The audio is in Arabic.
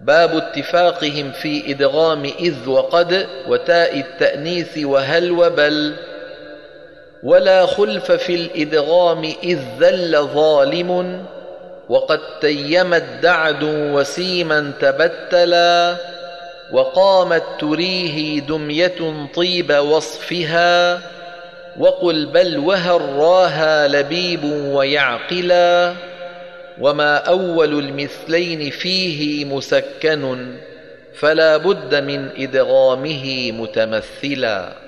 باب اتفاقهم في إدغام إذ وقد وتاء التأنيث وهل وبل. ولا خلف في الإدغام إذ ذل ظالم وقد تيمت دعد وسيما تبتلا وقامت تريه دمية طيب وصفها وقل بل وهراها لبيب ويعقلا. وما أول المثلين فيه مسكن فلا بد من إدغامه متمثلا.